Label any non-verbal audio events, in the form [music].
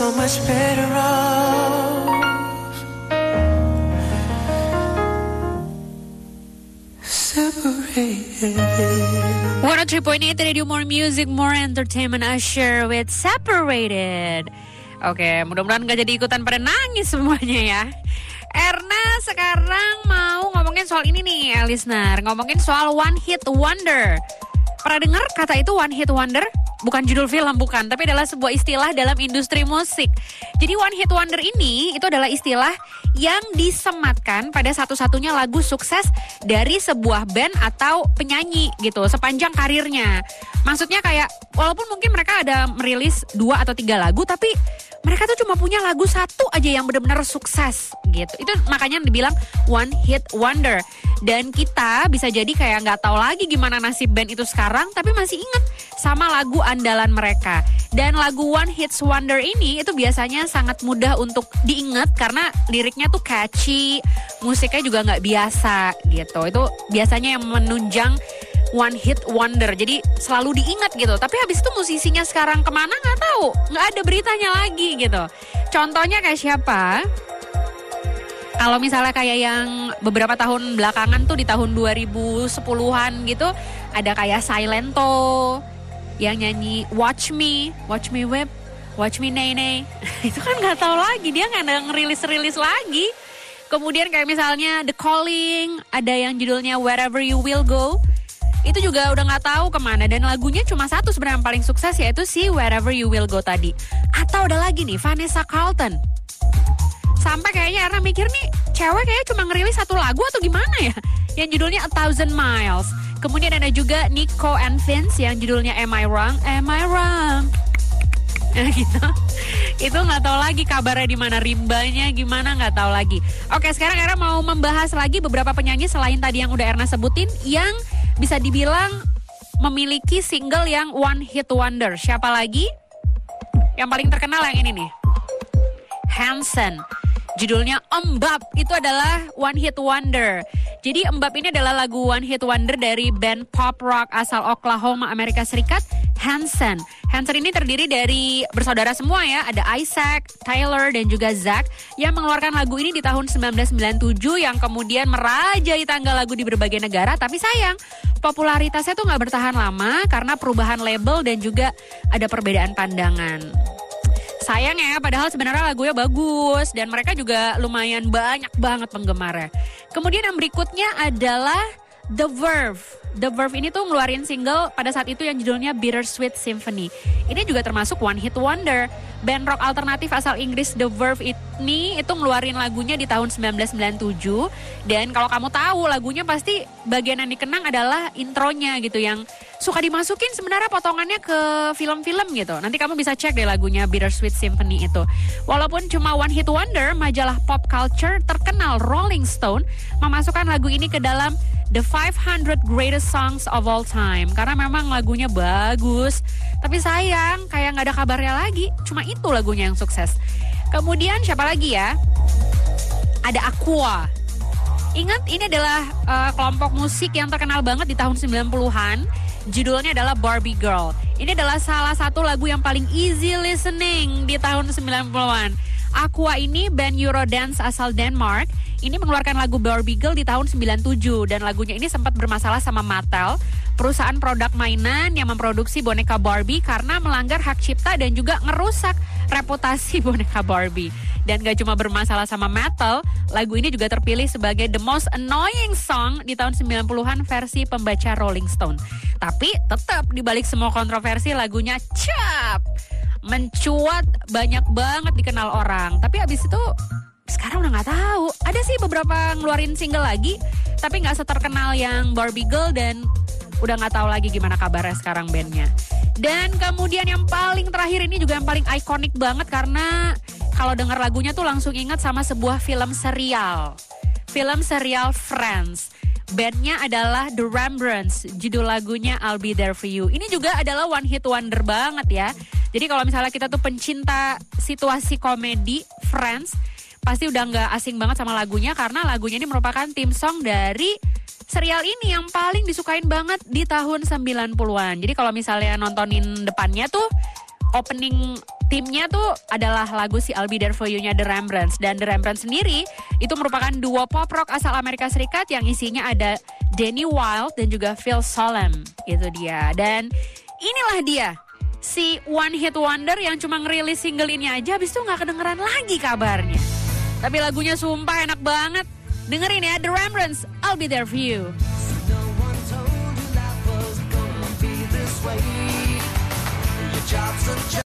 so much better off. 103.8 Radio More Music, More Entertainment Usher with Separated. Oke, mudah-mudahan gak jadi ikutan pada nangis semuanya ya. Erna sekarang mau ngomongin soal ini nih, listener. Ngomongin soal One Hit Wonder. Pernah dengar kata itu One Hit Wonder? Bukan judul film bukan, tapi adalah sebuah istilah dalam industri musik. Jadi one hit wonder ini itu adalah istilah yang disematkan pada satu-satunya lagu sukses dari sebuah band atau penyanyi gitu sepanjang karirnya. Maksudnya kayak walaupun mungkin mereka ada merilis dua atau tiga lagu tapi mereka tuh cuma punya lagu satu aja yang benar-benar sukses gitu. Itu makanya dibilang one hit wonder. Dan kita bisa jadi kayak nggak tahu lagi gimana nasib band itu sekarang, tapi masih inget sama lagu andalan mereka. Dan lagu One Hits Wonder ini itu biasanya sangat mudah untuk diingat karena liriknya tuh catchy, musiknya juga nggak biasa gitu. Itu biasanya yang menunjang one hit wonder. Jadi selalu diingat gitu. Tapi habis itu musisinya sekarang ke mana nggak tahu. Nggak ada beritanya lagi gitu. Contohnya kayak siapa? Kalau misalnya kayak yang beberapa tahun belakangan tuh di tahun 2010-an gitu ada kayak Silento yang nyanyi Watch Me, Watch Me Whip, Watch Me Nene. [laughs] Itu kan nggak tahu lagi dia nggak ada ngerilis-rilis lagi. Kemudian kayak misalnya The Calling, ada yang judulnya Wherever You Will Go itu juga udah nggak tahu ke mana dan lagunya cuma satu sebenarnya yang paling sukses yaitu si Wherever You Will Go tadi. Atau ada lagi nih Vanessa Carlton. Sampai kayaknya Erna mikir nih cewek kayaknya cuma ngerilis satu lagu atau gimana ya? Yang judulnya A Thousand Miles. Kemudian ada juga Nico and Vince yang judulnya Am I Wrong? Am I Wrong? [laughs] Nah gitu. Itu nggak tahu lagi kabarnya di mana rimbanya gimana nggak tahu lagi. Oke sekarang Erna mau membahas lagi beberapa penyanyi selain tadi yang udah Erna sebutin yang bisa dibilang memiliki single yang one hit wonder. Siapa lagi? Yang paling terkenal yang ini nih. Hansen. Judulnya Embab itu adalah one hit wonder. Jadi Embab ini adalah lagu one hit wonder dari band pop rock asal Oklahoma, Amerika Serikat, Hansen. Hansen ini terdiri dari bersaudara semua ya, ada Isaac, Tyler, dan juga Zach yang mengeluarkan lagu ini di tahun 1997 yang kemudian merajai tanggal lagu di berbagai negara. Tapi sayang, popularitasnya tuh nggak bertahan lama karena perubahan label dan juga ada perbedaan pandangan. Sayang ya, padahal sebenarnya lagunya bagus dan mereka juga lumayan banyak banget penggemarnya. Kemudian yang berikutnya adalah The Verve. The Verve ini tuh ngeluarin single pada saat itu yang judulnya Bittersweet Symphony. Ini juga termasuk one hit wonder. Band rock alternatif asal Inggris The Verve ini itu ngeluarin lagunya di tahun 1997. Dan kalau kamu tahu lagunya pasti bagian yang dikenang adalah intronya gitu yang suka dimasukin sebenarnya potongannya ke film-film gitu. Nanti kamu bisa cek deh lagunya Bittersweet Symphony itu. Walaupun cuma one hit wonder, majalah pop culture terkenal Rolling Stone memasukkan lagu ini ke dalam The 500 Greatest Songs of All Time karena memang lagunya bagus tapi sayang kayak nggak ada kabarnya lagi cuma itu lagunya yang sukses kemudian siapa lagi ya ada Aqua Ingat ini adalah uh, kelompok musik yang terkenal banget di tahun 90-an. Judulnya adalah Barbie Girl. Ini adalah salah satu lagu yang paling easy listening di tahun 90-an. Aqua ini band Eurodance asal Denmark ini mengeluarkan lagu Barbie Girl di tahun 97 dan lagunya ini sempat bermasalah sama Mattel, perusahaan produk mainan yang memproduksi boneka Barbie karena melanggar hak cipta dan juga ngerusak reputasi [laughs] boneka Barbie. Dan gak cuma bermasalah sama Mattel, lagu ini juga terpilih sebagai the most annoying song di tahun 90-an versi pembaca Rolling Stone. Tapi tetap dibalik semua kontroversi lagunya cap mencuat banyak banget dikenal orang. Tapi habis itu sekarang udah nggak tahu. Ada sih beberapa ngeluarin single lagi, tapi nggak seterkenal yang Barbie Girl dan udah nggak tahu lagi gimana kabarnya sekarang bandnya. Dan kemudian yang paling terakhir ini juga yang paling ikonik banget karena kalau dengar lagunya tuh langsung ingat sama sebuah film serial. Film serial Friends. Bandnya adalah The Rembrandts, judul lagunya I'll Be There For You. Ini juga adalah one hit wonder banget ya. Jadi kalau misalnya kita tuh pencinta situasi komedi Friends, pasti udah nggak asing banget sama lagunya karena lagunya ini merupakan tim song dari serial ini yang paling disukain banget di tahun 90-an. Jadi kalau misalnya nontonin depannya tuh opening timnya tuh adalah lagu si I'll Be There You-nya The Rembrandts. Dan The Rembrandts sendiri itu merupakan duo pop rock asal Amerika Serikat yang isinya ada Danny Wilde dan juga Phil Solemn. Itu dia. Dan inilah dia si One Hit Wonder yang cuma ngerilis single ini aja habis itu nggak kedengeran lagi kabarnya. Tapi lagunya sumpah enak banget. Dengerin ya The Rembrandts, I'll Be There For You. No